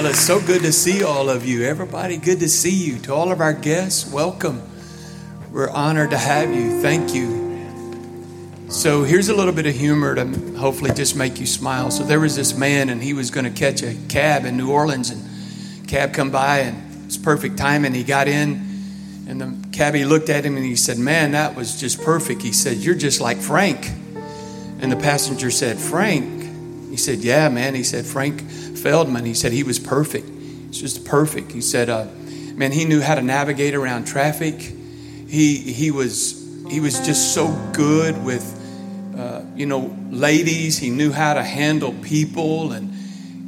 Well, it's so good to see all of you. Everybody, good to see you. To all of our guests, welcome. We're honored to have you. Thank you. So, here's a little bit of humor to hopefully just make you smile. So, there was this man, and he was going to catch a cab in New Orleans, and cab come by, and it's perfect time, and he got in, and the cabbie looked at him, and he said, "Man, that was just perfect." He said, "You're just like Frank." And the passenger said, "Frank." He said, "Yeah, man." He said, "Frank." Feldman, he said he was perfect. He's just perfect. He said, uh, man, he knew how to navigate around traffic. He, he, was, he was just so good with, uh, you know, ladies. He knew how to handle people and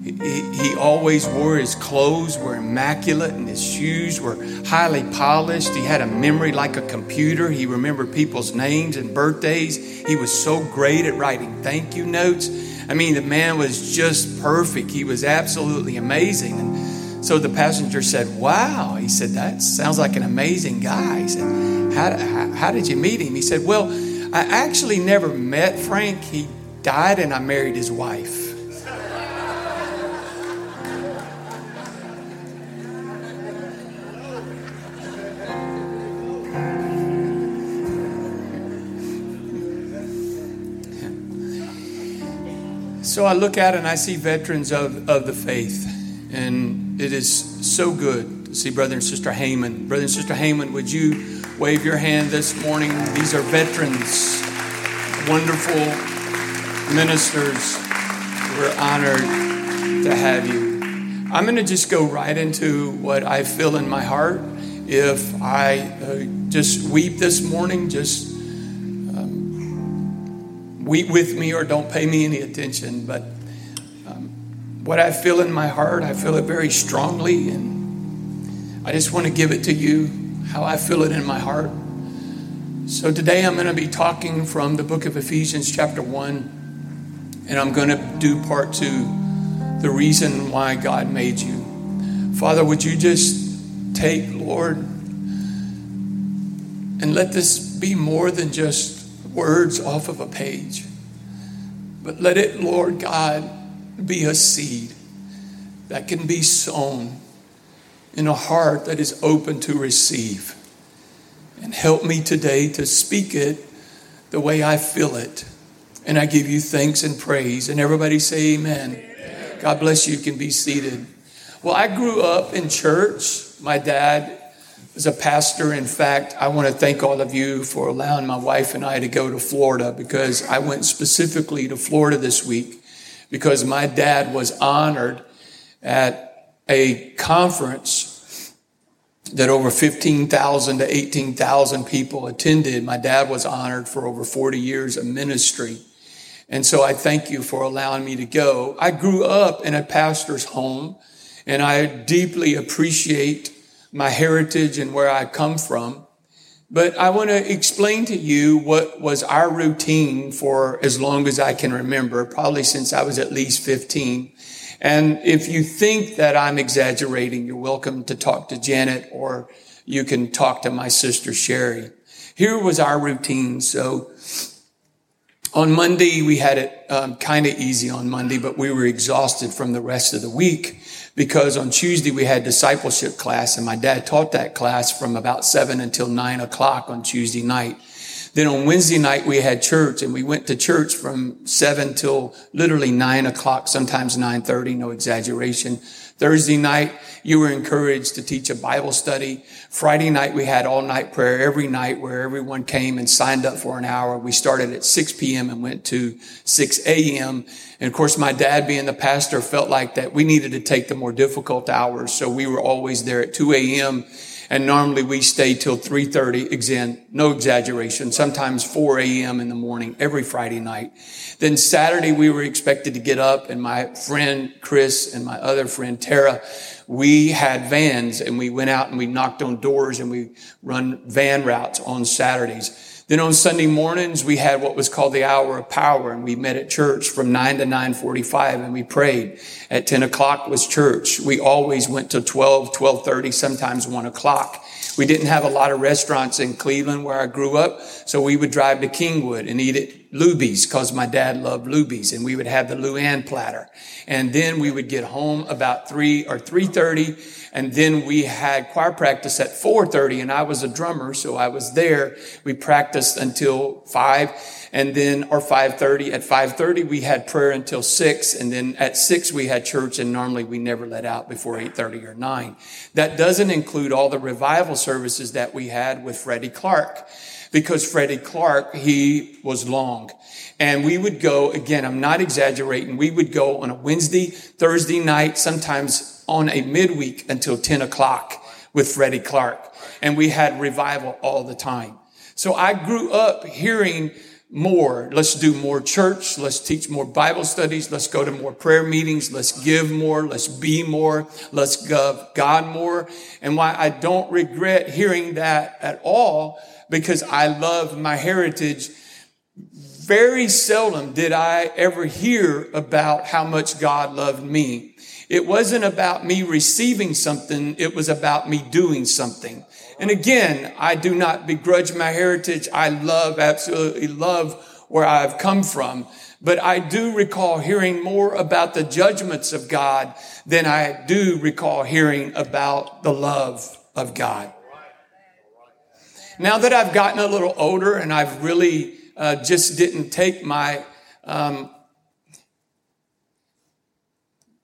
he, he always wore his clothes were immaculate and his shoes were highly polished. He had a memory like a computer. He remembered people's names and birthdays. He was so great at writing thank you notes. I mean, the man was just perfect. He was absolutely amazing. And so the passenger said, Wow. He said, That sounds like an amazing guy. He said, How, how, how did you meet him? He said, Well, I actually never met Frank. He died and I married his wife. So I look out and I see veterans of, of the faith, and it is so good to see Brother and Sister Heyman. Brother and Sister Heyman, would you wave your hand this morning? These are veterans, wonderful ministers. We're honored to have you. I'm going to just go right into what I feel in my heart. If I uh, just weep this morning, just weep with me or don't pay me any attention. But um, what I feel in my heart, I feel it very strongly. And I just want to give it to you how I feel it in my heart. So today I'm going to be talking from the book of Ephesians, chapter 1. And I'm going to do part two the reason why God made you. Father, would you just take, Lord, and let this be more than just words off of a page. But let it, Lord God, be a seed that can be sown in a heart that is open to receive. And help me today to speak it the way I feel it. And I give you thanks and praise. And everybody say amen. amen. God bless you. You can be seated. Well, I grew up in church. My dad as a pastor. In fact, I want to thank all of you for allowing my wife and I to go to Florida because I went specifically to Florida this week because my dad was honored at a conference that over 15,000 to 18,000 people attended. My dad was honored for over 40 years of ministry. And so I thank you for allowing me to go. I grew up in a pastor's home and I deeply appreciate my heritage and where I come from. But I want to explain to you what was our routine for as long as I can remember, probably since I was at least 15. And if you think that I'm exaggerating, you're welcome to talk to Janet or you can talk to my sister Sherry. Here was our routine. So on Monday, we had it um, kind of easy on Monday, but we were exhausted from the rest of the week because on Tuesday we had discipleship class and my dad taught that class from about seven until nine o'clock on Tuesday night. Then on Wednesday night we had church and we went to church from seven till literally nine o'clock, sometimes 9.30, no exaggeration. Thursday night, you were encouraged to teach a Bible study. Friday night, we had all night prayer every night where everyone came and signed up for an hour. We started at 6 p.m. and went to 6 a.m. And of course, my dad being the pastor felt like that we needed to take the more difficult hours. So we were always there at 2 a.m. And normally we stay till 3.30, again, no exaggeration, sometimes 4 a.m. in the morning every Friday night. Then Saturday we were expected to get up and my friend Chris and my other friend Tara, we had vans and we went out and we knocked on doors and we run van routes on Saturdays. Then on Sunday mornings, we had what was called the hour of power and we met at church from 9 to 9.45 and we prayed. At 10 o'clock was church. We always went to 12, 12.30, sometimes 1 o'clock. We didn't have a lot of restaurants in Cleveland where I grew up, so we would drive to Kingwood and eat at Luby's because my dad loved Luby's and we would have the Luann platter. And then we would get home about three or 3.30 and then we had choir practice at 4.30 and I was a drummer, so I was there. We practiced until five and then, or 5.30. At 5.30 we had prayer until six and then at six we had church and normally we never let out before 8.30 or nine. That doesn't include all the revival services that we had with Freddie Clark because Freddie Clark, he was long. And we would go, again, I'm not exaggerating, we would go on a Wednesday, Thursday night, sometimes on a midweek until 10 o'clock with Freddie Clark. And we had revival all the time. So I grew up hearing more. Let's do more church. Let's teach more Bible studies. Let's go to more prayer meetings. Let's give more. Let's be more. Let's love God more. And why I don't regret hearing that at all because I love my heritage. Very seldom did I ever hear about how much God loved me. It wasn't about me receiving something. It was about me doing something. And again, I do not begrudge my heritage. I love, absolutely love where I've come from. But I do recall hearing more about the judgments of God than I do recall hearing about the love of God. Now that I've gotten a little older and I've really uh, just didn't take my, um,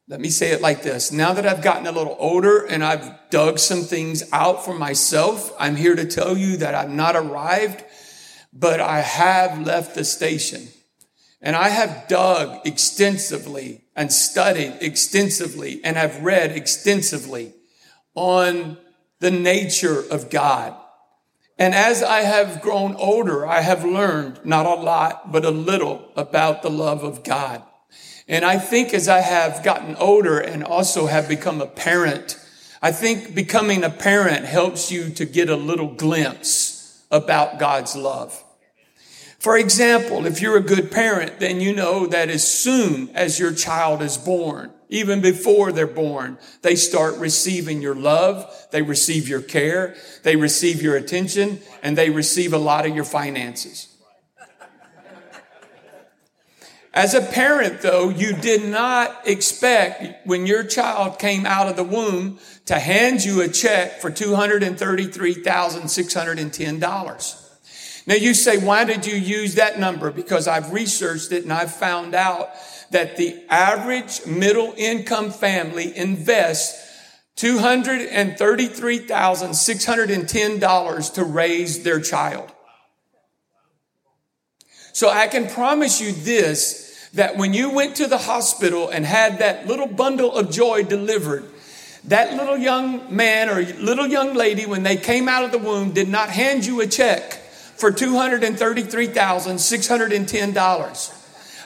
let me say it like this. Now that I've gotten a little older and I've dug some things out for myself, I'm here to tell you that I've not arrived, but I have left the station. And I have dug extensively and studied extensively and have read extensively on the nature of God and as I have grown older, I have learned not a lot, but a little about the love of God. And I think as I have gotten older and also have become a parent, I think becoming a parent helps you to get a little glimpse about God's love. For example, if you're a good parent, then you know that as soon as your child is born, even before they're born, they start receiving your love, they receive your care, they receive your attention, and they receive a lot of your finances. As a parent, though, you did not expect when your child came out of the womb to hand you a check for $233,610. Now you say, why did you use that number? Because I've researched it and I've found out that the average middle income family invests $233,610 to raise their child. So I can promise you this, that when you went to the hospital and had that little bundle of joy delivered, that little young man or little young lady, when they came out of the womb, did not hand you a check for $233,610.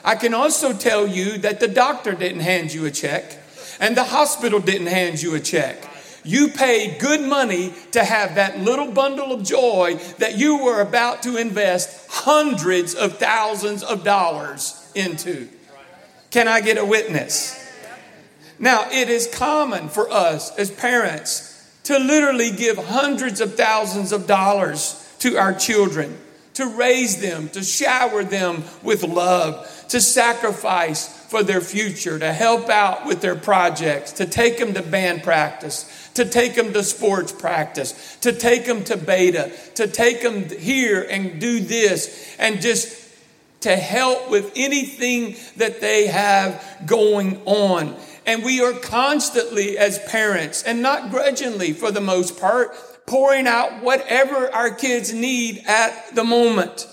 I can also tell you that the doctor didn't hand you a check and the hospital didn't hand you a check. You paid good money to have that little bundle of joy that you were about to invest hundreds of thousands of dollars into. Can I get a witness? Now, it is common for us as parents to literally give hundreds of thousands of dollars to our children, to raise them, to shower them with love, to sacrifice for their future, to help out with their projects, to take them to band practice, to take them to sports practice, to take them to beta, to take them here and do this, and just to help with anything that they have going on. And we are constantly, as parents, and not grudgingly for the most part, pouring out whatever our kids need at the moment.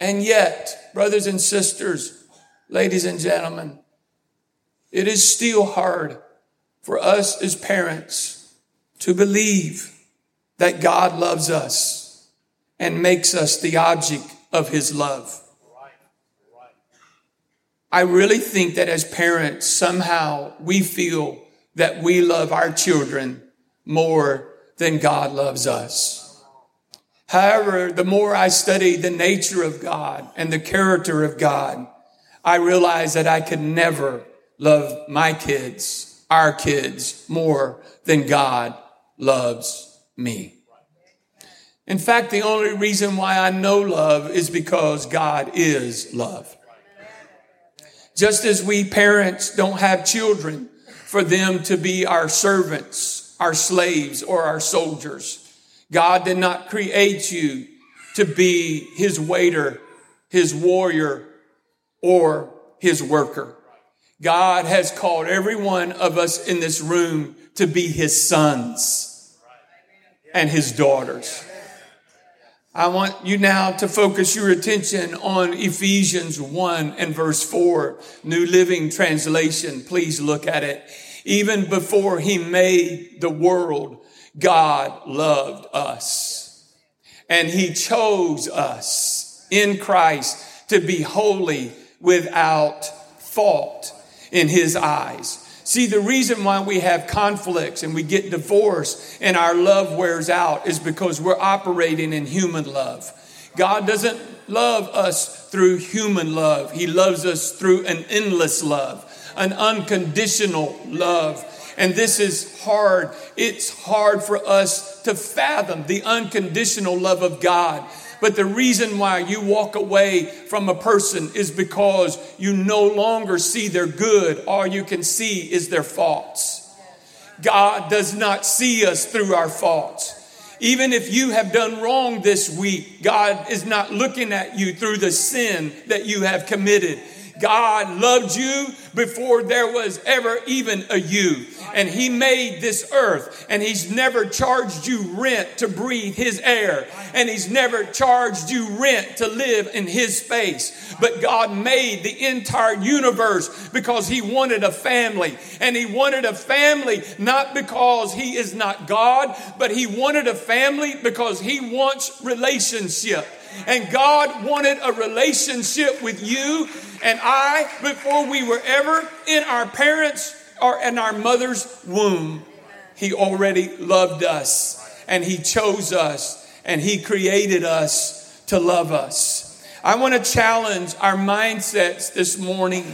And yet, brothers and sisters, ladies and gentlemen, it is still hard for us as parents to believe that God loves us and makes us the object of his love. I really think that as parents, somehow we feel that we love our children more than God loves us. However, the more I study the nature of God and the character of God, I realize that I could never love my kids, our kids, more than God loves me. In fact, the only reason why I know love is because God is love. Just as we parents don't have children for them to be our servants, our slaves, or our soldiers, God did not create you to be his waiter, his warrior, or his worker. God has called every one of us in this room to be his sons and his daughters. I want you now to focus your attention on Ephesians 1 and verse 4, New Living Translation. Please look at it. Even before he made the world, God loved us. And he chose us in Christ to be holy without fault in his eyes. See, the reason why we have conflicts and we get divorced and our love wears out is because we're operating in human love. God doesn't love us through human love. He loves us through an endless love, an unconditional love. And this is hard. It's hard for us to fathom the unconditional love of God but the reason why you walk away from a person is because you no longer see their good. All you can see is their faults. God does not see us through our faults. Even if you have done wrong this week, God is not looking at you through the sin that you have committed. God loved you before there was ever even a you. And He made this earth, and He's never charged you rent to breathe His air, and He's never charged you rent to live in His space. But God made the entire universe because He wanted a family. And He wanted a family not because He is not God, but He wanted a family because He wants relationship. And God wanted a relationship with you and I before we were ever in our parents' or in our mother's womb. He already loved us and He chose us and He created us to love us. I want to challenge our mindsets this morning.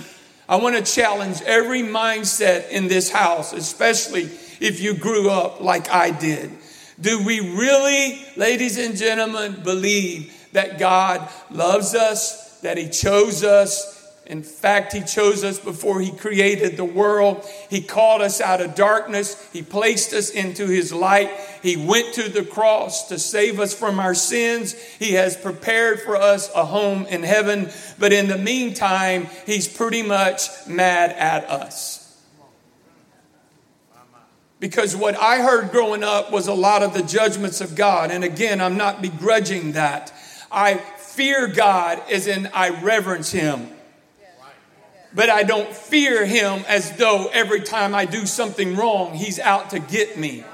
I want to challenge every mindset in this house, especially if you grew up like I did. Do we really, ladies and gentlemen, believe that God loves us, that He chose us, in fact, He chose us before He created the world. He called us out of darkness. He placed us into His light. He went to the cross to save us from our sins. He has prepared for us a home in heaven. But in the meantime, He's pretty much mad at us. Because what I heard growing up was a lot of the judgments of God. And again, I'm not begrudging that. I fear God as in I reverence Him but I don't fear him as though every time I do something wrong, he's out to get me.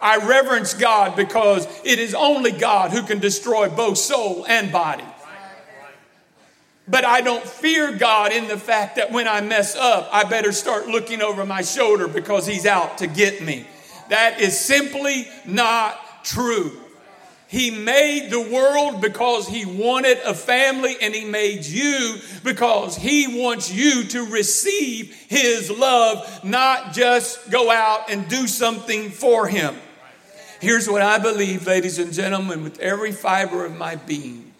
I reverence God because it is only God who can destroy both soul and body. But I don't fear God in the fact that when I mess up, I better start looking over my shoulder because he's out to get me. That is simply not true. He made the world because He wanted a family, and He made you because He wants you to receive His love, not just go out and do something for Him. Here's what I believe, ladies and gentlemen, with every fiber of my being.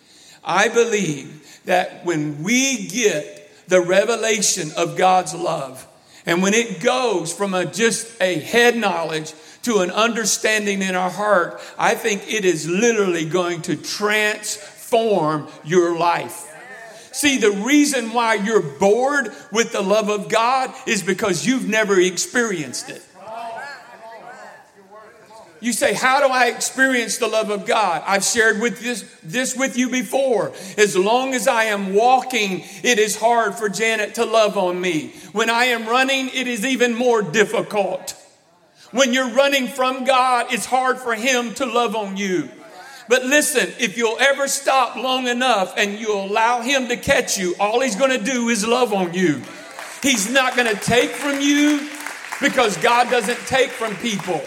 I believe that when we get the revelation of God's love, and when it goes from a, just a head knowledge to an understanding in our heart, I think it is literally going to transform your life. See, the reason why you're bored with the love of God is because you've never experienced it. You say, How do I experience the love of God? I've shared with this, this with you before. As long as I am walking, it is hard for Janet to love on me. When I am running, it is even more difficult. When you're running from God, it's hard for Him to love on you. But listen, if you'll ever stop long enough and you allow Him to catch you, all He's going to do is love on you. He's not going to take from you because God doesn't take from people.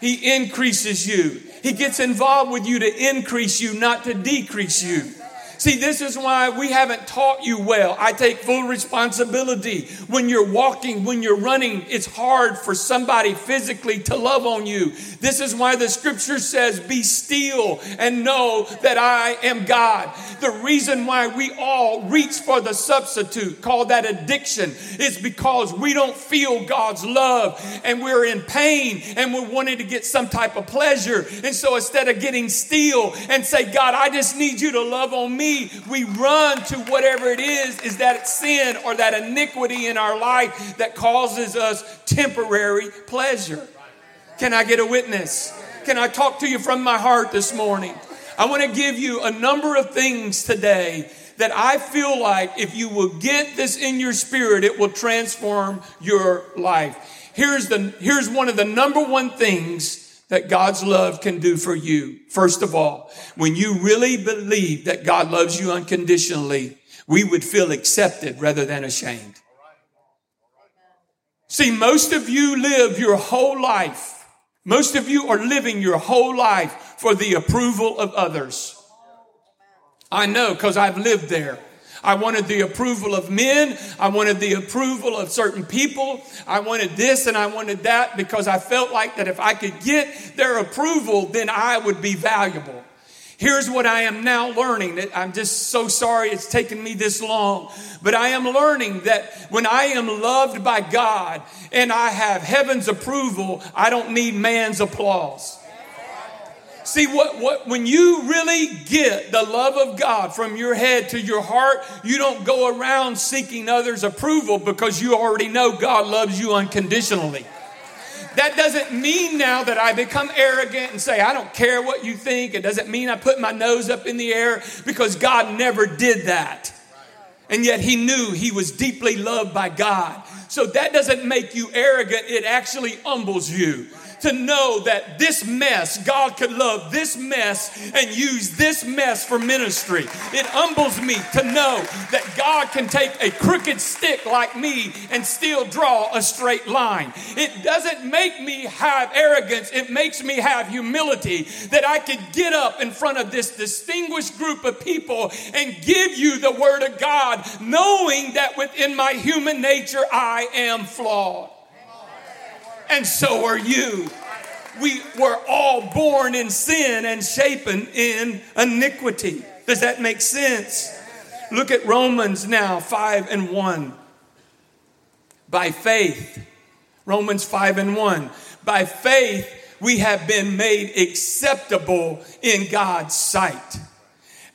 He increases you. He gets involved with you to increase you, not to decrease you. See, this is why we haven't taught you well. I take full responsibility. When you're walking, when you're running, it's hard for somebody physically to love on you. This is why the scripture says, Be still and know that I am God. The reason why we all reach for the substitute, call that addiction, is because we don't feel God's love and we're in pain and we're wanting to get some type of pleasure. And so instead of getting still and say, God, I just need you to love on me we run to whatever it is, is that sin or that iniquity in our life that causes us temporary pleasure. Can I get a witness? Can I talk to you from my heart this morning? I want to give you a number of things today that I feel like if you will get this in your spirit, it will transform your life. Here's the here's one of the number one things that God's love can do for you. First of all, when you really believe that God loves you unconditionally, we would feel accepted rather than ashamed. See, most of you live your whole life. Most of you are living your whole life for the approval of others. I know because I've lived there. I wanted the approval of men. I wanted the approval of certain people. I wanted this and I wanted that because I felt like that if I could get their approval, then I would be valuable. Here's what I am now learning. I'm just so sorry it's taken me this long, but I am learning that when I am loved by God and I have heaven's approval, I don't need man's applause. See, what, what, when you really get the love of God from your head to your heart, you don't go around seeking others' approval because you already know God loves you unconditionally. That doesn't mean now that I become arrogant and say, I don't care what you think. It doesn't mean I put my nose up in the air because God never did that. And yet he knew he was deeply loved by God. So that doesn't make you arrogant, it actually humbles you to know that this mess, God could love this mess and use this mess for ministry. It humbles me to know that God can take a crooked stick like me and still draw a straight line. It doesn't make me have arrogance, it makes me have humility that I could get up in front of this distinguished group of people and give you the word of God, knowing that within my human nature I am flawed and so are you. We were all born in sin and shapen in iniquity. Does that make sense? Look at Romans now 5 and 1. By faith, Romans 5 and 1. By faith, we have been made acceptable in God's sight.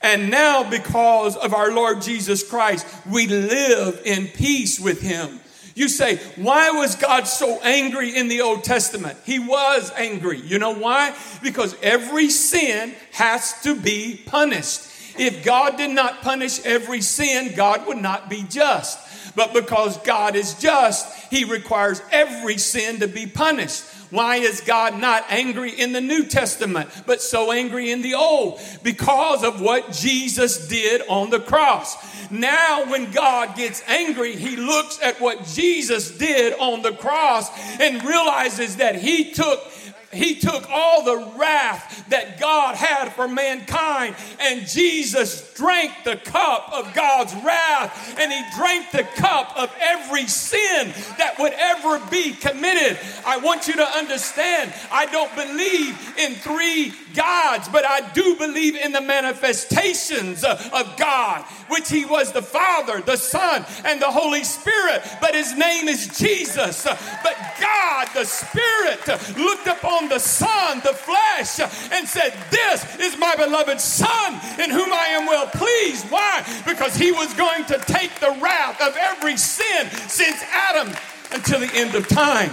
And now, because of our Lord Jesus Christ, we live in peace with Him you say, why was God so angry in the Old Testament? He was angry. You know why? Because every sin has to be punished. If God did not punish every sin, God would not be just. But because God is just, He requires every sin to be punished. Why is God not angry in the New Testament, but so angry in the Old? Because of what Jesus did on the cross. Now, when God gets angry, he looks at what Jesus did on the cross and realizes that he took he took all the wrath that God had for mankind, and Jesus drank the cup of God's wrath, and he drank the cup of every sin that would ever be committed. I want you to understand, I don't believe in three gods, but I do believe in the manifestations of God, which he was the Father, the Son, and the Holy Spirit, but his name is Jesus. But God, the Spirit, looked upon the Son, the flesh, and said, This is my beloved Son in whom I am well pleased. Why? Because he was going to take the wrath of every sin since Adam until the end of time.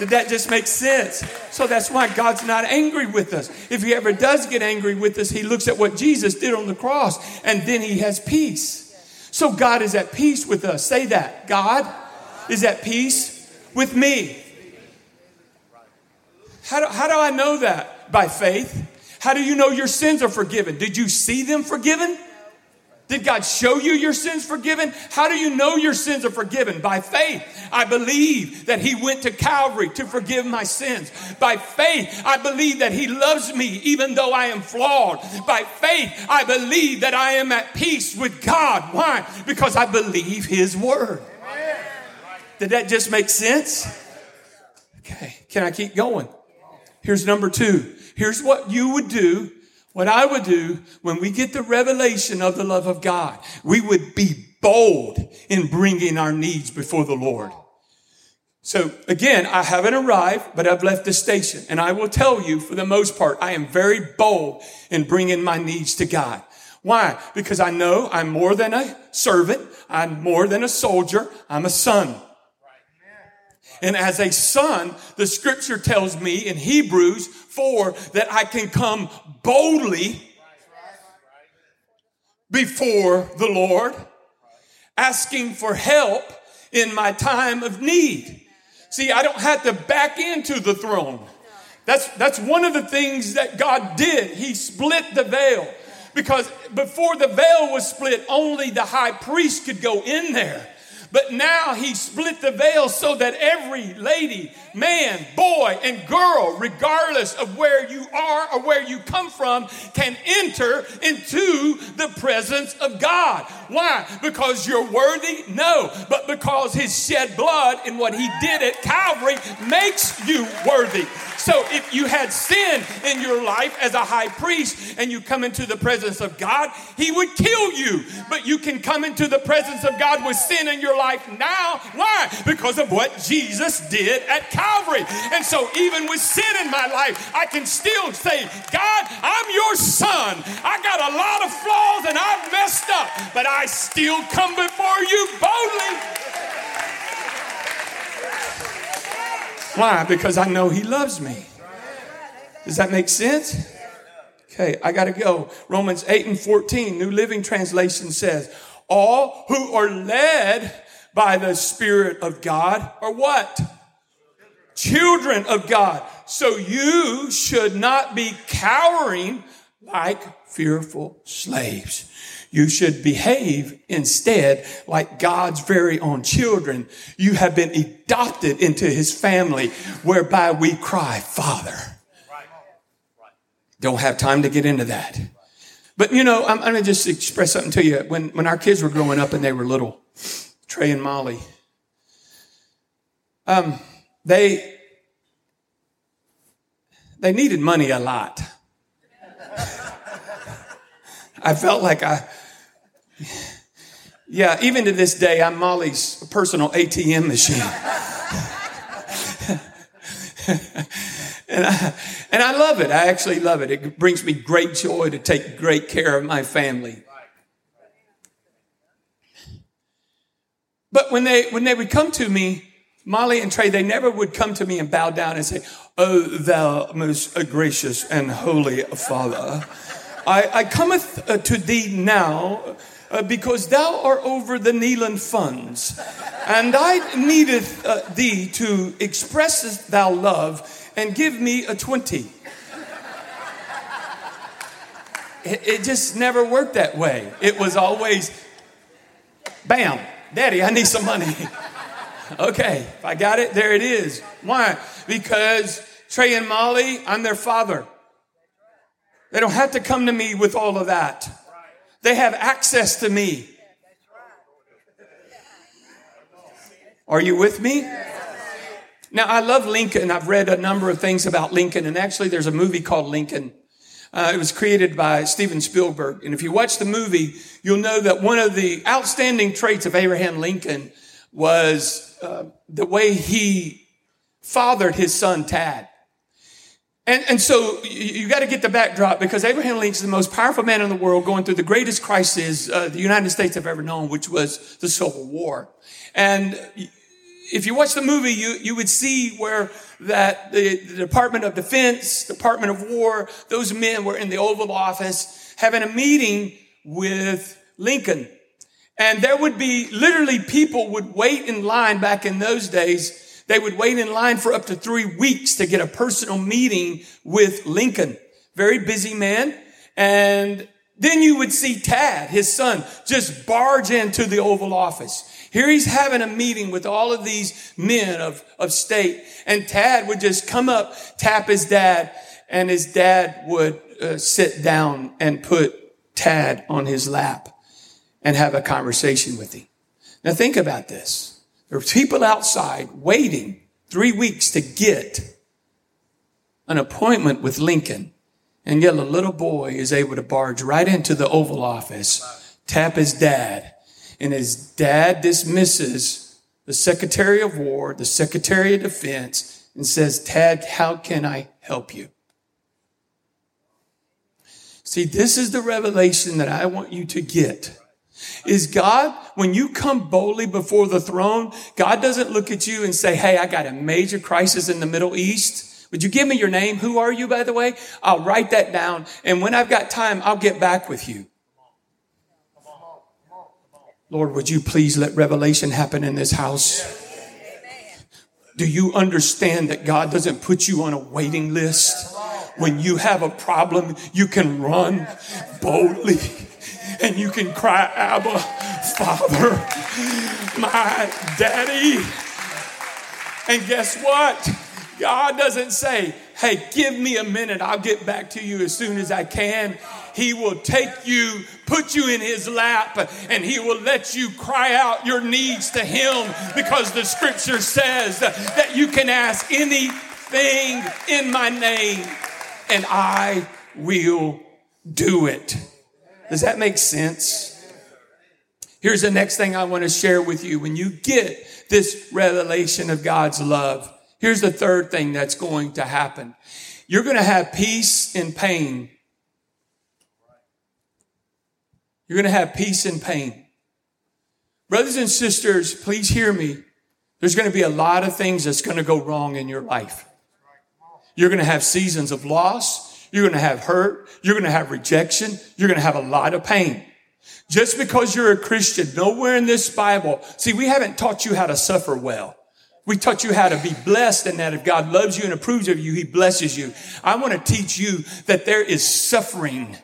Did that just make sense? So that's why God's not angry with us. If he ever does get angry with us, he looks at what Jesus did on the cross and then he has peace. So God is at peace with us. Say that. God is at peace with me. How do, how do I know that? By faith. How do you know your sins are forgiven? Did you see them forgiven? Did God show you your sins forgiven? How do you know your sins are forgiven? By faith. I believe that He went to Calvary to forgive my sins. By faith, I believe that He loves me even though I am flawed. By faith, I believe that I am at peace with God. Why? Because I believe His Word. Did that just make sense? Okay, can I keep going? Here's number two. Here's what you would do what I would do when we get the revelation of the love of God, we would be bold in bringing our needs before the Lord. So again, I haven't arrived, but I've left the station. And I will tell you, for the most part, I am very bold in bringing my needs to God. Why? Because I know I'm more than a servant. I'm more than a soldier. I'm a son. And as a son, the scripture tells me in Hebrews 4 that I can come boldly before the Lord, asking for help in my time of need. See, I don't have to back into the throne. That's, that's one of the things that God did. He split the veil because before the veil was split, only the high priest could go in there. But now he split the veil so that every lady, man, boy, and girl, regardless of where you are or where you come from, can enter into the presence of God. Why? Because you're worthy? No, but because his shed blood and what he did at Calvary makes you worthy. So if you had sin in your life as a high priest and you come into the presence of God, he would kill you. But you can come into the presence of God with sin in your life now. Why? Because of what Jesus did at Calvary. And so even with sin in my life, I can still say, God, I'm your son. I got a lot of flaws and I've messed up, but I still come before you boldly. Why? Because I know He loves me. Does that make sense? Okay, I got to go. Romans 8 and 14, New Living Translation says, All who are led by the Spirit of God are what? Children of God. So you should not be cowering like fearful slaves. You should behave instead like God's very own children. You have been adopted into his family whereby we cry, Father. Don't have time to get into that. But you know, I'm, I'm going to just express something to you. When, when our kids were growing up and they were little, Trey and Molly, um, they, they needed money a lot. I felt like I, yeah, even to this day, I'm Molly's personal ATM machine. and, I, and I love it. I actually love it. It brings me great joy to take great care of my family. But when they, when they would come to me, Molly and Trey, they never would come to me and bow down and say, Oh, thou most gracious and holy Father, I, I cometh uh, to thee now uh, because thou art over the Neelan funds, and I needeth uh, thee to express thou love and give me a 20. It, it just never worked that way. It was always, bam, daddy, I need some money. okay, if I got it, there it is. Why? Because Trey and Molly, I'm their father. They don't have to come to me with all of that. They have access to me. Are you with me? Now, I love Lincoln. I've read a number of things about Lincoln, and actually, there's a movie called Lincoln. Uh, it was created by Steven Spielberg. And if you watch the movie, you'll know that one of the outstanding traits of Abraham Lincoln was uh, the way he fathered his son Tad. And, and so you, you got to get the backdrop because Abraham Lincoln's the most powerful man in the world going through the greatest crisis uh, the United States have ever known, which was the Civil War. And if you watch the movie, you, you would see where that the, the Department of Defense, Department of War, those men were in the Oval Office having a meeting with Lincoln. And there would be literally people would wait in line back in those days they would wait in line for up to three weeks to get a personal meeting with Lincoln. Very busy man. And Then you would see Tad, his son, just barge into the Oval Office. Here he's having a meeting with all of these men of, of state, and Tad would just come up, tap his dad, and his dad would uh, sit down and put Tad on his lap and have a conversation with him. Now think about this. There are people outside waiting three weeks to get an appointment with Lincoln. And yet a little boy is able to barge right into the Oval Office, tap his dad, and his dad dismisses the Secretary of War, the Secretary of Defense, and says, Tad, how can I help you? See, this is the revelation that I want you to get. Is God, when you come boldly before the throne, God doesn't look at you and say, Hey, I got a major crisis in the Middle East. Would you give me your name? Who are you, by the way? I'll write that down. And when I've got time, I'll get back with you. Lord, would you please let revelation happen in this house? Do you understand that God doesn't put you on a waiting list? when you have a problem, you can run boldly and you can cry, Abba, Father, my daddy. And guess what? God doesn't say, hey, give me a minute, I'll get back to you as soon as I can. He will take you, put you in His lap, and He will let you cry out your needs to Him because the scripture says that you can ask anything in my name and I will do it. Does that make sense? Here's the next thing I want to share with you. When you get this revelation of God's love, here's the third thing that's going to happen. You're going to have peace in pain. You're going to have peace and pain. Brothers and sisters, please hear me. There's going to be a lot of things that's going to go wrong in your life. You're going to have seasons of loss. You're going to have hurt. You're going to have rejection. You're going to have a lot of pain. Just because you're a Christian, nowhere in this Bible, see, we haven't taught you how to suffer well. We taught you how to be blessed and that if God loves you and approves of you, He blesses you. I want to teach you that there is suffering,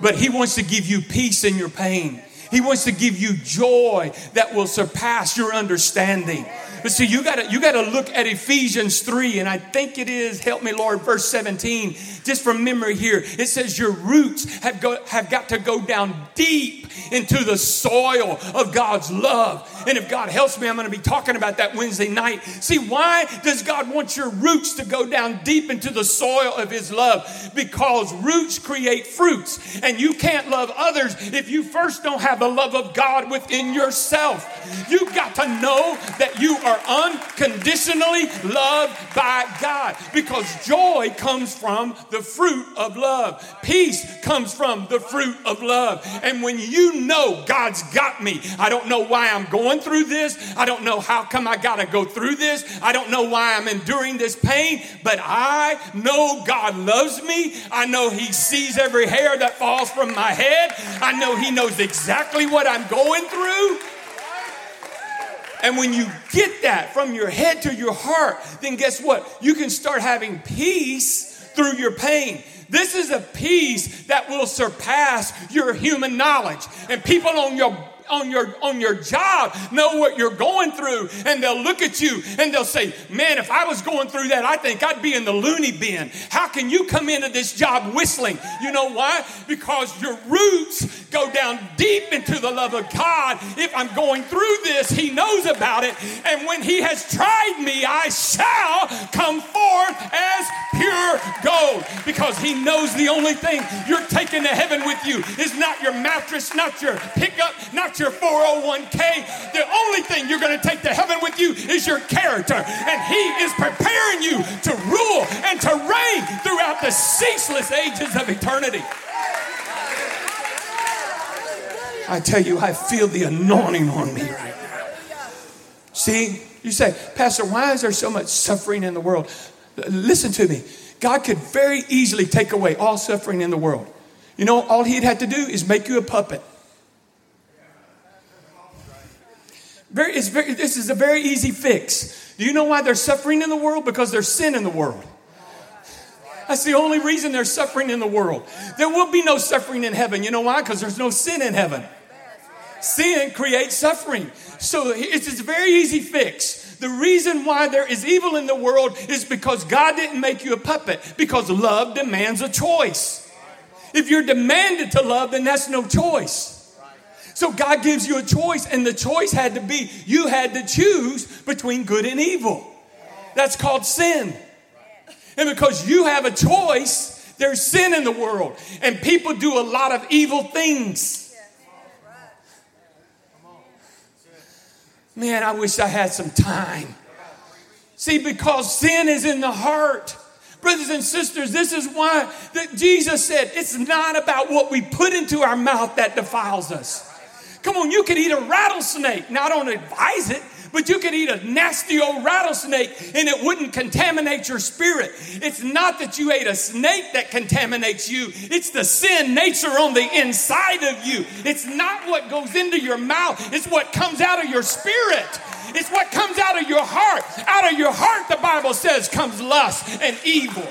but He wants to give you peace in your pain. He wants to give you joy that will surpass your understanding. But see, you gotta, you gotta look at Ephesians 3, and I think it is, help me, Lord, verse 17, just from memory here. It says, Your roots have, go, have got to go down deep into the soil of God's love. And if God helps me, I'm gonna be talking about that Wednesday night. See, why does God want your roots to go down deep into the soil of His love? Because roots create fruits, and you can't love others if you first don't have the love of God within yourself. You've got to know that you are unconditionally loved by God because joy comes from the fruit of love. Peace comes from the fruit of love. And when you know God's got me, I don't know why I'm going through this. I don't know how come I got to go through this. I don't know why I'm enduring this pain, but I know God loves me. I know He sees every hair that falls from my head. I know He knows exactly what I'm going through. And when you get that from your head to your heart, then guess what? You can start having peace through your pain. This is a peace that will surpass your human knowledge. And people on your on your on your job know what you're going through and they'll look at you and they'll say man if i was going through that i think i'd be in the loony bin. How can you come into this job whistling? You know why? Because your roots go down deep into the love of god. If i'm going through this he knows about it. And when he has tried me i shall come forth as pure gold. Because he knows the only thing you're taking to heaven with you is not your mattress not your pickup not your 401k. The only thing you're going to take to heaven with you is your character. And He is preparing you to rule and to reign throughout the ceaseless ages of eternity. I tell you, I feel the anointing on me right now. See, you say, Pastor, why is there so much suffering in the world? Listen to me. God could very easily take away all suffering in the world. You know, all he'd have to do is make you a puppet. Very, it's very, this is a very easy fix. Do you know why they're suffering in the world? Because there's sin in the world. That's the only reason there's suffering in the world. There will be no suffering in heaven. You know why? Because there's no sin in heaven. Sin creates suffering. So it's a very easy fix. The reason why there is evil in the world is because God didn't make you a puppet, because love demands a choice. If you're demanded to love, then that's no choice. So God gives you a choice, and the choice had to be you had to choose between good and evil. That's called sin. And because you have a choice, there's sin in the world, and people do a lot of evil things. Man, I wish I had some time. See, because sin is in the heart. Brothers and sisters, this is why that Jesus said it's not about what we put into our mouth that defiles us. Come on, you could eat a rattlesnake. Now, I don't advise it, but you could eat a nasty old rattlesnake and it wouldn't contaminate your spirit. It's not that you ate a snake that contaminates you, it's the sin nature on the inside of you. It's not what goes into your mouth, it's what comes out of your spirit. It's what comes out of your heart. Out of your heart, the Bible says, comes lust and evil.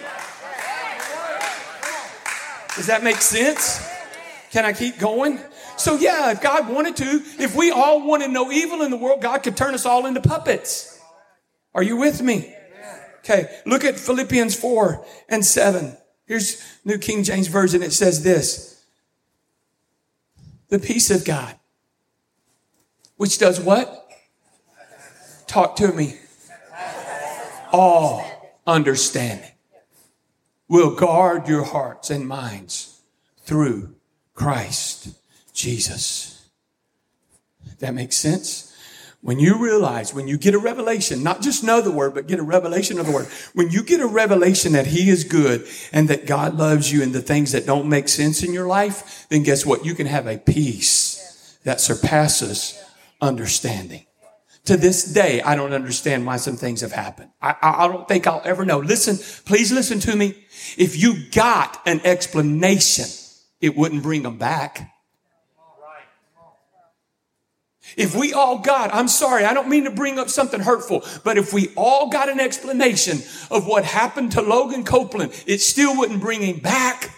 Does that make sense? Can I keep going? So, yeah, if God wanted to, if we all wanted no evil in the world, God could turn us all into puppets. Are you with me? Okay, look at Philippians 4 and 7. Here's New King James Version. It says this The peace of God, which does what? Talk to me. All understanding will guard your hearts and minds through Christ Jesus. That makes sense? When you realize, when you get a revelation, not just know the word, but get a revelation of the word. When you get a revelation that he is good and that God loves you and the things that don't make sense in your life, then guess what? You can have a peace that surpasses understanding. To this day, I don't understand why some things have happened. I, I, don't think I'll ever know. Listen, please listen to me. If you got an explanation, it wouldn't bring them back. If we all got, I'm sorry, I don't mean to bring up something hurtful, but if we all got an explanation of what happened to Logan Copeland, it still wouldn't bring him back.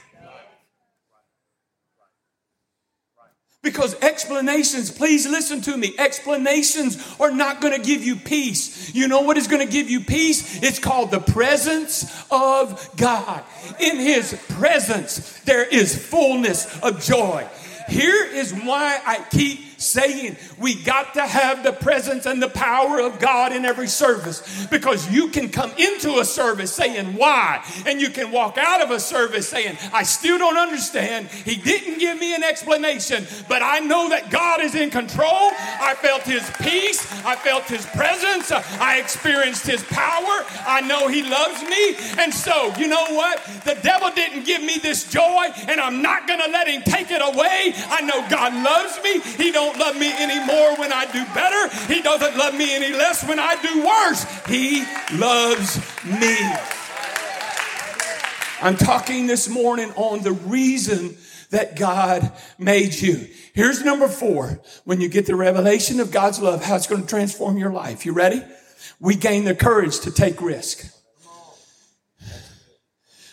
Because explanations, please listen to me, explanations are not going to give you peace. You know what is going to give you peace? It's called the presence of God. In His presence, there is fullness of joy. Here is why I keep saying we got to have the presence and the power of God in every service. Because you can come into a service saying why? And you can walk out of a service saying I still don't understand. He didn't give me an explanation but I know that God is in control. I felt his peace. I felt his presence. I experienced his power. I know he loves me. And so you know what? The devil didn't give me this joy and I'm not going to let him take it away. I know God loves me. He don't don't love me any more when I do better. He doesn't love me any less when I do worse. He loves me. I'm talking this morning on the reason that God made you. Here's number four. When you get the revelation of God's love, how it's going to transform your life. You ready? We gain the courage to take risk.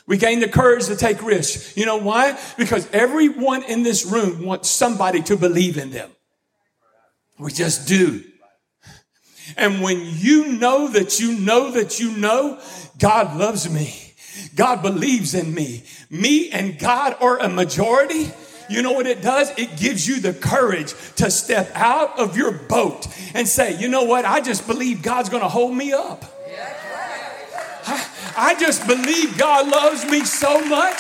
We gain the courage to take risks. You know why? Because everyone in this room wants somebody to believe in them. We just do. And when you know that you know that you know, God loves me. God believes in me. Me and God are a majority. You know what it does? It gives you the courage to step out of your boat and say, you know what? I just believe God's going to hold me up. I, I just believe God loves me so much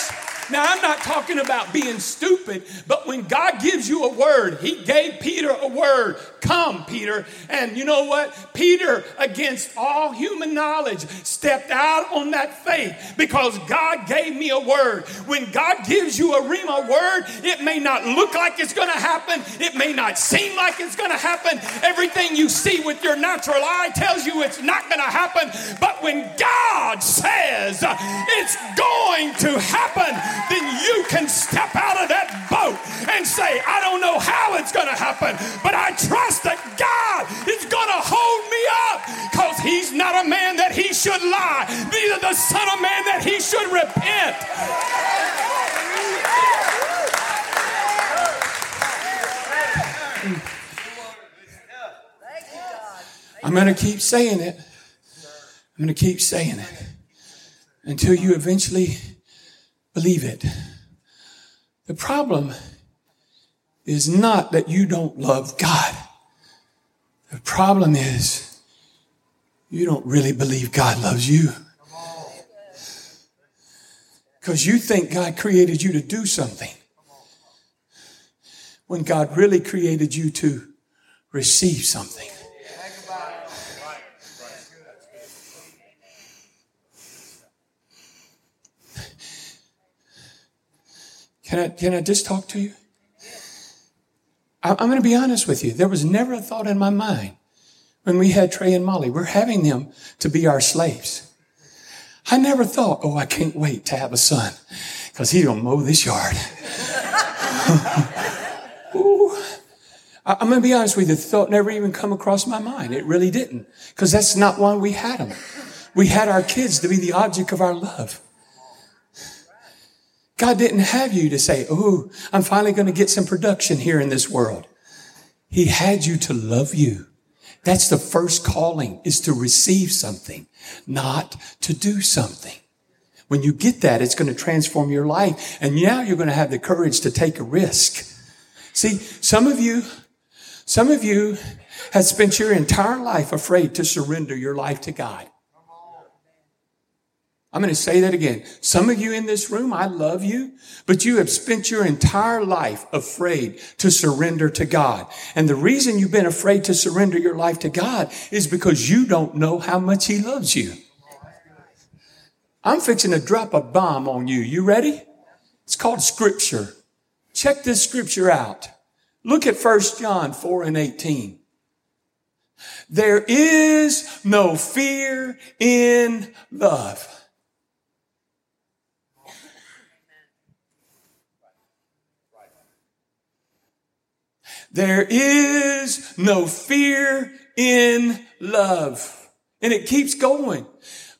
now, I'm not talking about being stupid, but when God gives you a word, He gave Peter a word Come, Peter. And you know what? Peter, against all human knowledge, stepped out on that faith because God gave me a word. When God gives you a Rhema word, it may not look like it's going to happen, it may not seem like it's going to happen. Everything you see with your natural eye tells you it's not going to happen. But when God says it's going to happen, then you can step out of that boat and say, I don't know how it's going to happen, but I trust trust that God is going to hold me up because he's not a man that he should lie, neither the son of man that he should repent. I'm going to keep saying it. I'm going to keep saying it until you eventually believe it. The problem is not that you don't love God. The problem is you don't really believe God loves you. Because you think God created you to do something when God really created you to receive something. Can I, can I just talk to you? I'm going to be honest with you. There was never a thought in my mind when we had Trey and Molly. We're having them to be our slaves. I never thought, oh, I can't wait to have a son because he's going to mow this yard. I'm going to be honest with you. The thought never even come across my mind. It really didn't because that's not why we had them. We had our kids to be the object of our love. God didn't have you to say, Oh, I'm finally going to get some production here in this world. He had you to love you. That's the first calling is to receive something, not to do something. When you get that, it's going to transform your life. And now you're going to have the courage to take a risk. See, some of you, some of you have spent your entire life afraid to surrender your life to God. I'm going to say that again. Some of you in this room, I love you, but you have spent your entire life afraid to surrender to God. And the reason you've been afraid to surrender your life to God is because you don't know how much He loves you. I'm fixing to drop a bomb on you. You ready? It's called scripture. Check this scripture out. Look at 1 John 4 and 18. There is no fear in love. There is no fear in love. And it keeps going.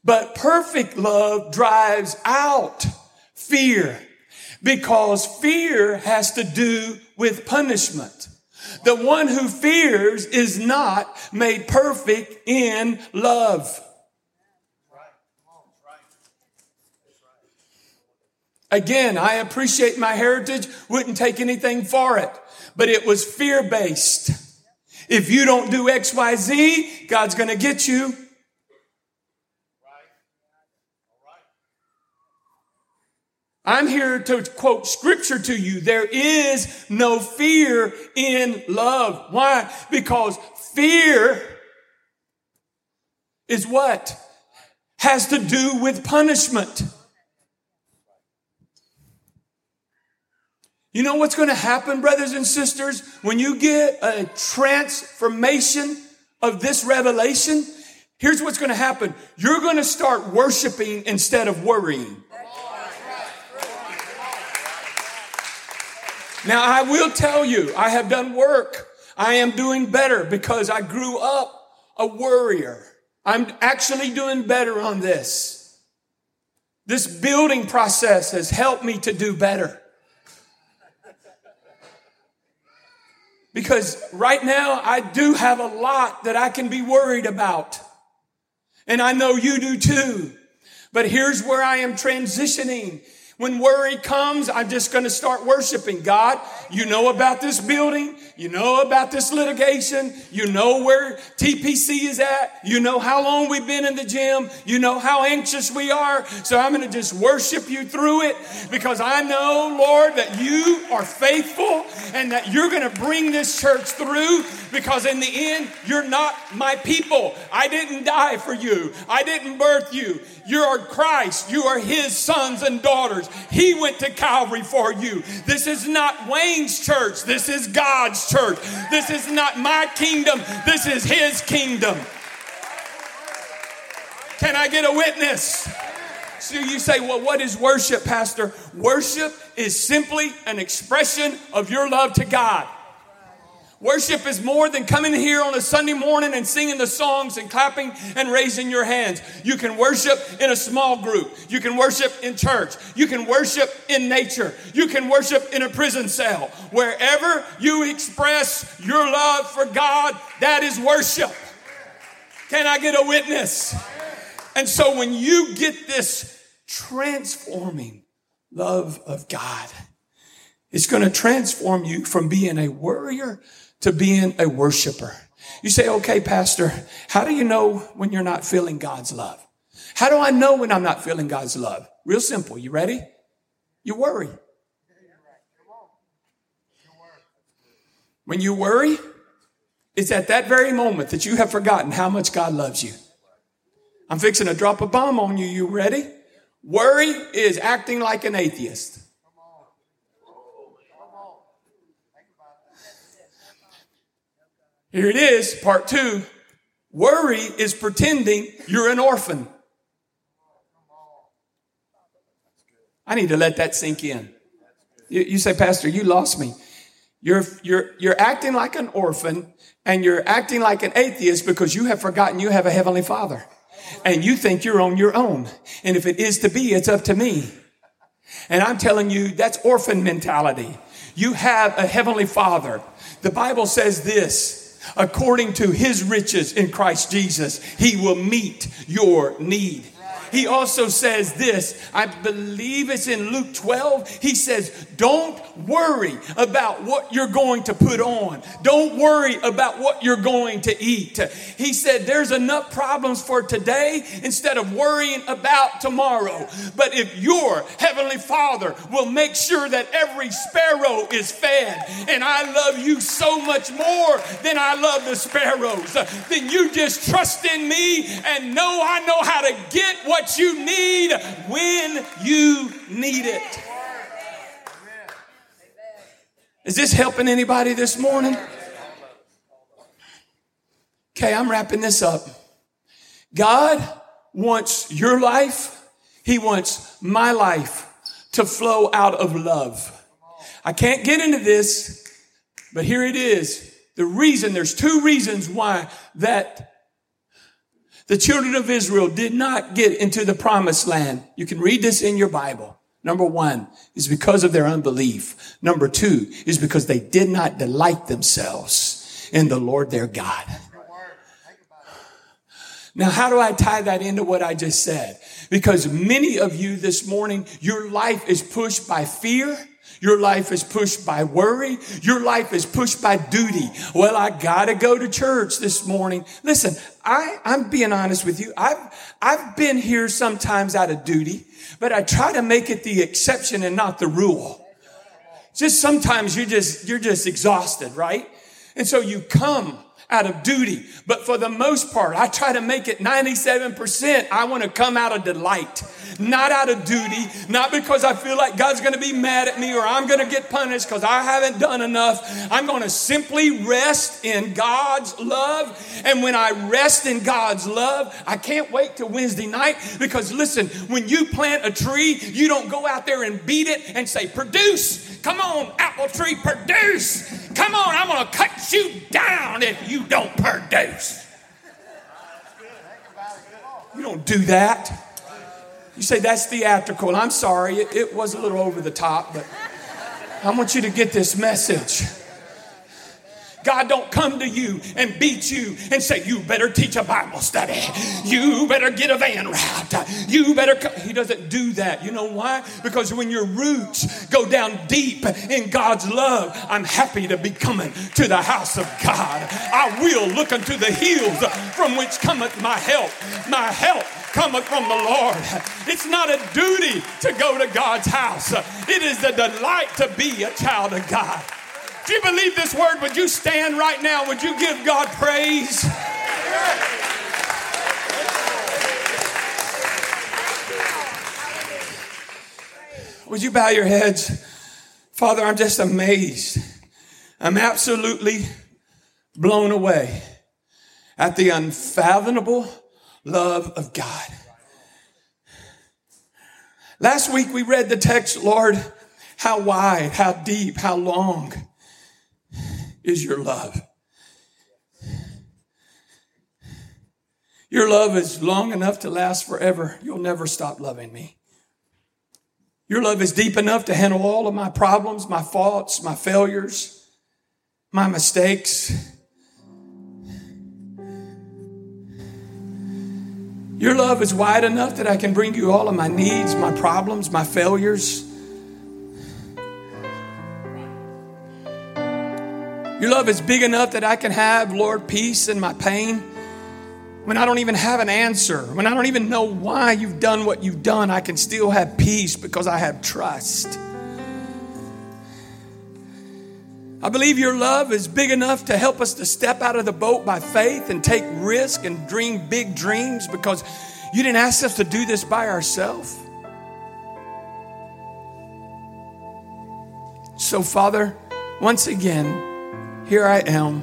But perfect love drives out fear because fear has to do with punishment. The one who fears is not made perfect in love. Again, I appreciate my heritage, wouldn't take anything for it but it was fear based. If you don't do X, Y, Z, God's going to get you. I'm here to quote scripture to you. There is no fear in love. Why? Because fear is what? Has to do with punishment. You know what's going to happen, brothers and sisters, when you get a transformation of this revelation? Here's what's going to happen. You're going to start worshiping instead of worrying. Now, I will tell you, I have done work. I am doing better because I grew up a worrier. I'm actually doing better on this. This building process has helped me to do better. Because right now I do have a lot that I can be worried about. And I know you do too. But here's where I am transitioning when worry comes, I'm just going to start worshiping God. You know about this building. You know about this litigation. You know where TPC is at. You know how long we've been in the gym. You know how anxious we are. So I'm going to just worship you through it because I know, Lord, that you are faithful and that you're going to bring this church through because in the end, you're not my people. I didn't die for you. I didn't birth you. You are Christ. You are his sons and daughters. He went to Calvary for you. This is not Wayne's church. This is God's church. This is not my kingdom. This is his kingdom. Can I get a witness? So you say, well, what is worship, Pastor? Worship is simply an expression of your love to God. Worship is more than coming here on a Sunday morning and singing the songs and clapping and raising your hands. You can worship in a small group. You can worship in church. You can worship in nature. You can worship in a prison cell. Wherever you express your love for God, that is worship. Can I get a witness? And so when you get this transforming love of God, it's going to transform you from being a worrier to being a worshiper. You say, okay, pastor, how do you know when you're not feeling God's love? How do I know when I'm not feeling God's love? Real simple. You ready? You worry. When you worry, it's at that very moment that you have forgotten how much God loves you. I'm fixing to drop a bomb on you. You ready? Worry is acting like an atheist. Here it is, part two. Worry is pretending you're an orphan. I need to let that sink in. You, you, say, Pastor, you lost me. You're, you're, you're acting like an orphan and you're acting like an atheist because you have forgotten you have a heavenly father and you think you're on your own. And if it is to be, it's up to me. And I'm telling you, that's orphan mentality. You have a heavenly father. The Bible says this according to his riches in Christ Jesus, he will meet your need. He also says this, I believe it's in Luke 12. He says, Don't worry about what you're going to put on. Don't worry about what you're going to eat. He said, There's enough problems for today instead of worrying about tomorrow. But if your Heavenly Father will make sure that every sparrow is fed, and I love you so much more than I love the sparrows, then you just trust in me and know I know how to get what what you need when you need it. Is this helping anybody this morning? Okay, I'm wrapping this up. God wants your life, He wants my life to flow out of love. I can't get into this, but here it is. The reason, there's two reasons why that the children of Israel did not get into the promised land. You can read this in your Bible. Number one is because of their unbelief. Number two is because they did not delight themselves in the Lord their God. Now, how do I tie that into what I just said? Because many of you this morning, your life is pushed by fear your life is pushed by worry. Your life is pushed by duty. Well, I gotta go to church this morning. Listen, I, I'm being honest with you. I've, I've been here sometimes out of duty, but I try to make it the exception and not the rule. Just sometimes you're just, you're just exhausted, right? And so you come out of duty. But for the most part, I try to make it 97%. I want to come out of delight, not out of duty, not because I feel like God's going to be mad at me or I'm going to get punished because I haven't done enough. I'm going to simply rest in God's love. And when I rest in God's love, I can't wait till Wednesday night because listen, when you plant a tree, you don't go out there and beat it and say, produce. Come on, apple tree, produce. Come on, I'm going to cut you down if you don't produce. You don't do that. You say that's theatrical. I'm sorry, it, it was a little over the top, but I want you to get this message. God don't come to you and beat you and say, you better teach a Bible study. You better get a van route. You better come. He doesn't do that. You know why? Because when your roots go down deep in God's love, I'm happy to be coming to the house of God. I will look unto the hills from which cometh my help. My help cometh from the Lord. It's not a duty to go to God's house. It is a delight to be a child of God. If you believe this word, would you stand right now? Would you give God praise? Would you bow your heads? Father, I'm just amazed. I'm absolutely blown away at the unfathomable love of God. Last week we read the text, Lord, how wide, how deep, how long is your love. Your love is long enough to last forever. You'll never stop loving me. Your love is deep enough to handle all of my problems, my faults, my failures, my mistakes. Your love is wide enough that I can bring you all of my needs, my problems, my failures. Your love is big enough that I can have, Lord, peace in my pain. When I don't even have an answer, when I don't even know why you've done what you've done, I can still have peace because I have trust. I believe your love is big enough to help us to step out of the boat by faith and take risk and dream big dreams because you didn't ask us to do this by ourselves. So, Father, once again, here I am,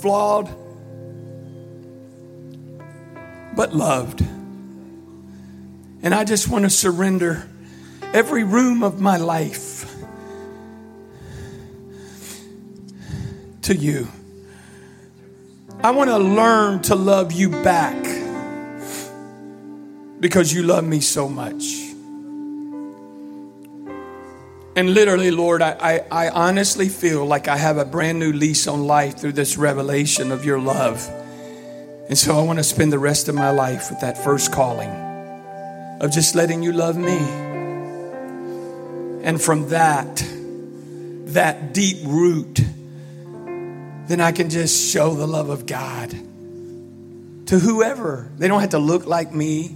flawed, but loved. And I just want to surrender every room of my life to you. I want to learn to love you back because you love me so much. And literally, Lord, I, I, I, honestly feel like I have a brand new lease on life through this revelation of your love. And so I want to spend the rest of my life with that first calling of just letting you love me. And from that, that deep root, then I can just show the love of God to whoever. They don't have to look like me,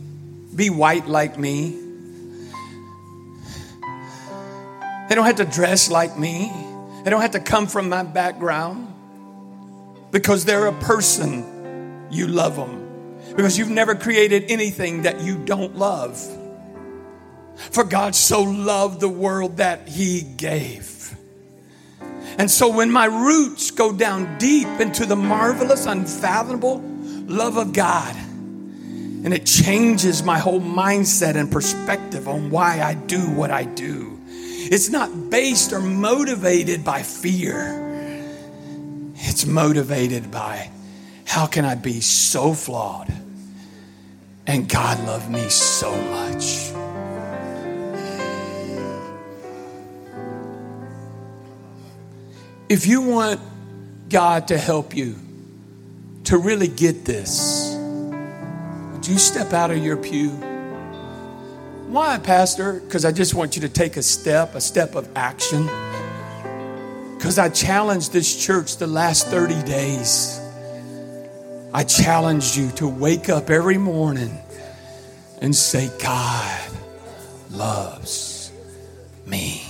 be white like me They don't have to dress like me. They don't have to come from my background because they're a person. You love them because you've never created anything that you don't love. For God so loved the world that He gave. And so when my roots go down deep into the marvelous, unfathomable love of God, and it changes my whole mindset and perspective on why I do what I do. It's not based or motivated by fear. It's motivated by how can I be so flawed and God love me so much. If you want God to help you to really get this, would you step out of your pew? Why, Pastor? Because I just want you to take a step, a step of action. Because I challenged this church the last 30 days. I challenged you to wake up every morning and say, God loves me.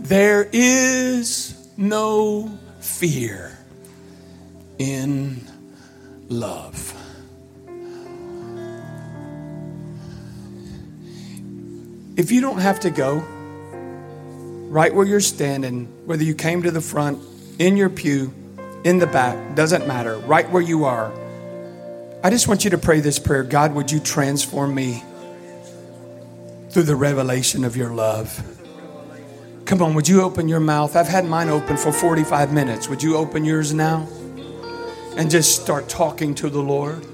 There is no fear in love. If you don't have to go, right where you're standing, whether you came to the front, in your pew, in the back, doesn't matter, right where you are, I just want you to pray this prayer God, would you transform me through the revelation of your love? Come on, would you open your mouth? I've had mine open for 45 minutes. Would you open yours now? And just start talking to the Lord.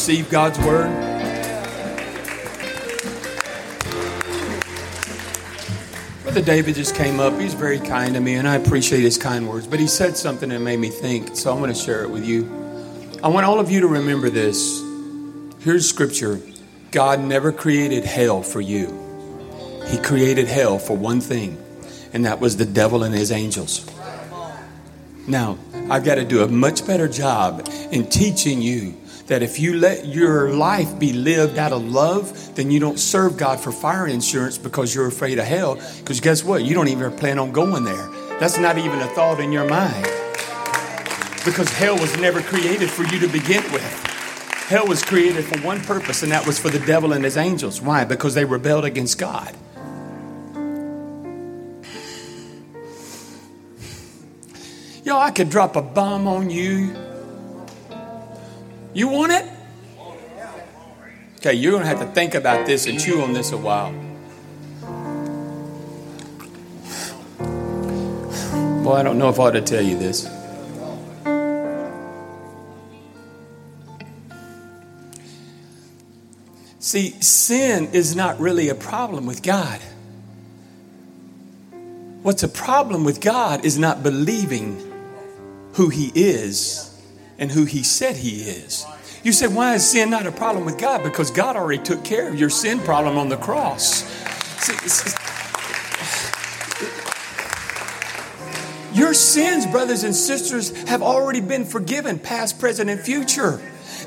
Receive God's word? Brother David just came up. He's very kind to me, and I appreciate his kind words. But he said something that made me think, so I'm going to share it with you. I want all of you to remember this. Here's scripture God never created hell for you, He created hell for one thing, and that was the devil and his angels. Now, I've got to do a much better job in teaching you that if you let your life be lived out of love, then you don't serve God for fire insurance because you're afraid of hell. Because guess what? You don't even plan on going there. That's not even a thought in your mind. Because hell was never created for you to begin with. Hell was created for one purpose, and that was for the devil and his angels. Why? Because they rebelled against God. Yo, I could drop a bomb on you you want it? Okay, you're going to have to think about this and chew on this a while. Well, I don't know if I ought to tell you this. See, sin is not really a problem with God. What's a problem with God is not believing who He is and who He said He is. You said, why is sin not a problem with God? Because God already took care of your sin problem on the cross. Your sins, brothers and sisters, have already been forgiven, past, present, and future.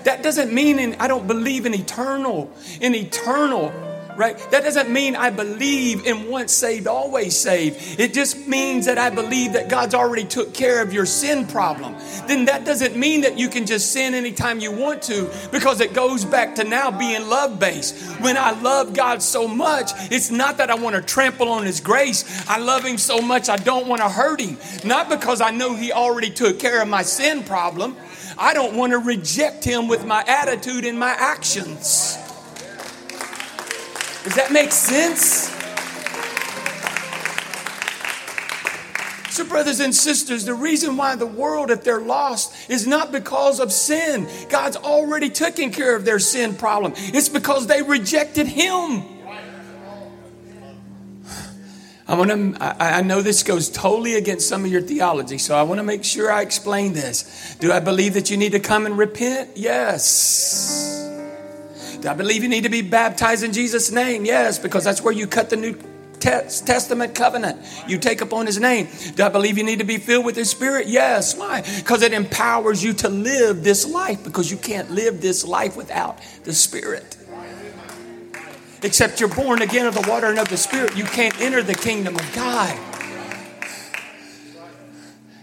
That doesn't mean in, I don't believe in eternal, in eternal right? That doesn't mean I believe in once saved, always saved. It just means that I believe that God's already took care of your sin problem. Then that doesn't mean that you can just sin anytime you want to because it goes back to now being love based. When I love God so much, it's not that I want to trample on His grace. I love Him so much I don't want to hurt Him. Not because I know He already took care of my sin problem. I don't want to reject Him with my attitude and my actions. Does that make sense? So, brothers and sisters, the reason why the world, if they're lost, is not because of sin. God's already taken care of their sin problem. It's because they rejected Him. I want to. I know this goes totally against some of your theology, so I want to make sure I explain this. Do I believe that you need to come and repent? Yes. I believe you need to be baptized in Jesus' name? Yes, because that's where you cut the New Testament covenant. You take upon His name. Do I believe you need to be filled with His Spirit? Yes. Why? Because it empowers you to live this life because you can't live this life without the Spirit. Except you're born again of the water and of the Spirit, you can't enter the kingdom of God.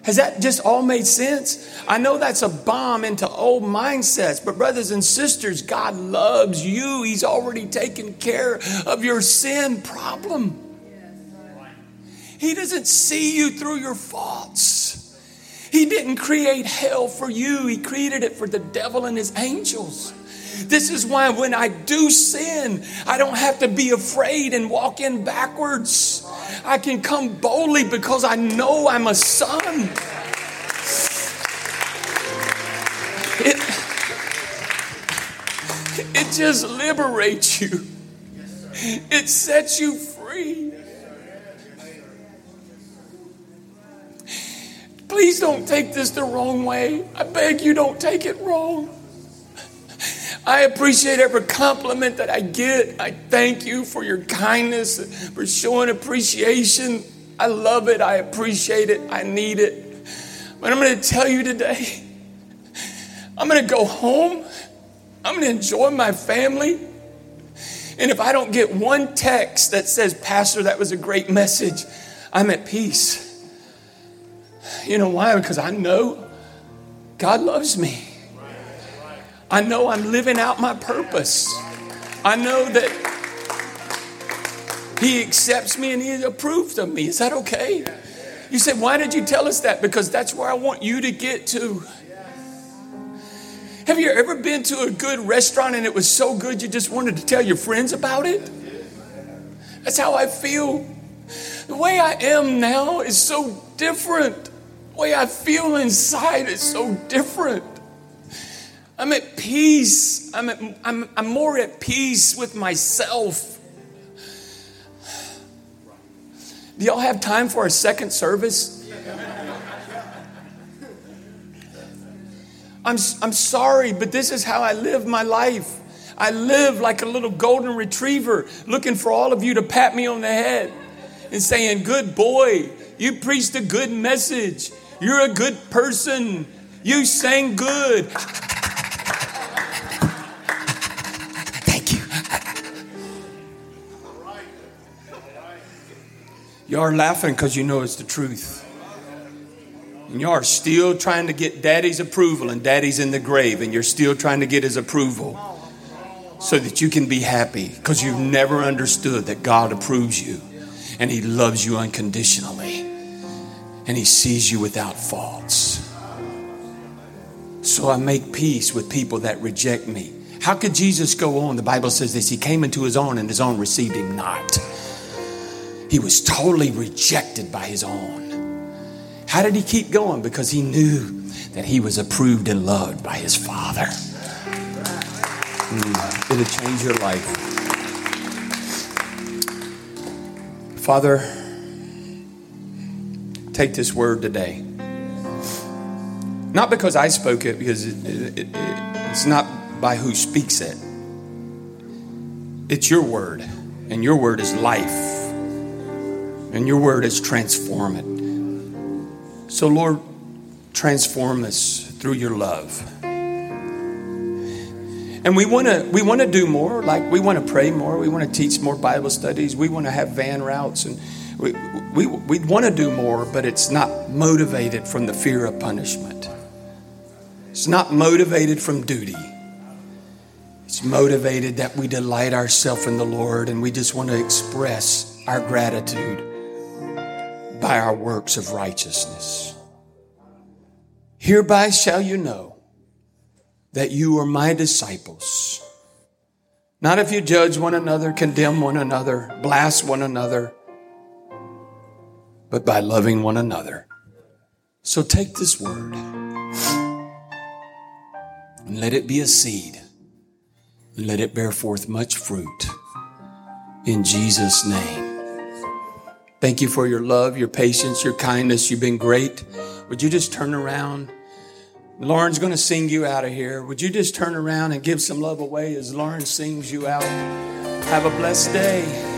Has that just all made sense? I know that's a bomb into old mindsets, but brothers and sisters, God loves you. He's already taken care of your sin problem. He doesn't see you through your faults. He didn't create hell for you, He created it for the devil and his angels. This is why when I do sin, I don't have to be afraid and walk in backwards. I can come boldly because I know I'm a son. It, it just liberates you, it sets you free. Please don't take this the wrong way. I beg you, don't take it wrong. I appreciate every compliment that I get. I thank you for your kindness, for showing appreciation. I love it. I appreciate it. I need it. But I'm going to tell you today I'm going to go home. I'm going to enjoy my family. And if I don't get one text that says, Pastor, that was a great message, I'm at peace. You know why? Because I know God loves me. I know I'm living out my purpose. I know that He accepts me and He approves of me. Is that okay? You said, Why did you tell us that? Because that's where I want you to get to. Have you ever been to a good restaurant and it was so good you just wanted to tell your friends about it? That's how I feel. The way I am now is so different. The way I feel inside is so different. I'm at peace. I'm, at, I'm, I'm more at peace with myself. Do y'all have time for a second service? I'm, I'm sorry, but this is how I live my life. I live like a little golden retriever looking for all of you to pat me on the head and saying, Good boy, you preached a good message. You're a good person. You sang good. You are laughing because you know it's the truth. And you are still trying to get daddy's approval, and daddy's in the grave, and you're still trying to get his approval so that you can be happy because you've never understood that God approves you and he loves you unconditionally and he sees you without faults. So I make peace with people that reject me. How could Jesus go on? The Bible says this He came into his own, and his own received him not. He was totally rejected by his own. How did he keep going? Because he knew that he was approved and loved by his Father. Mm, it'll change your life. Father, take this word today. Not because I spoke it, because it, it, it, it's not by who speaks it. It's your word, and your word is life, and your word is transformative. So, Lord, transform us through your love. And we want to we want to do more. Like we want to pray more. We want to teach more Bible studies. We want to have van routes, and we we we want to do more. But it's not motivated from the fear of punishment. It's not motivated from duty. It's motivated that we delight ourselves in the Lord, and we just want to express our gratitude by our works of righteousness. Hereby shall you know that you are my disciples. Not if you judge one another, condemn one another, blast one another, but by loving one another. So take this word and let it be a seed. and Let it bear forth much fruit. In Jesus' name. Thank you for your love, your patience, your kindness. You've been great. Would you just turn around? Lauren's going to sing you out of here. Would you just turn around and give some love away as Lauren sings you out? Have a blessed day.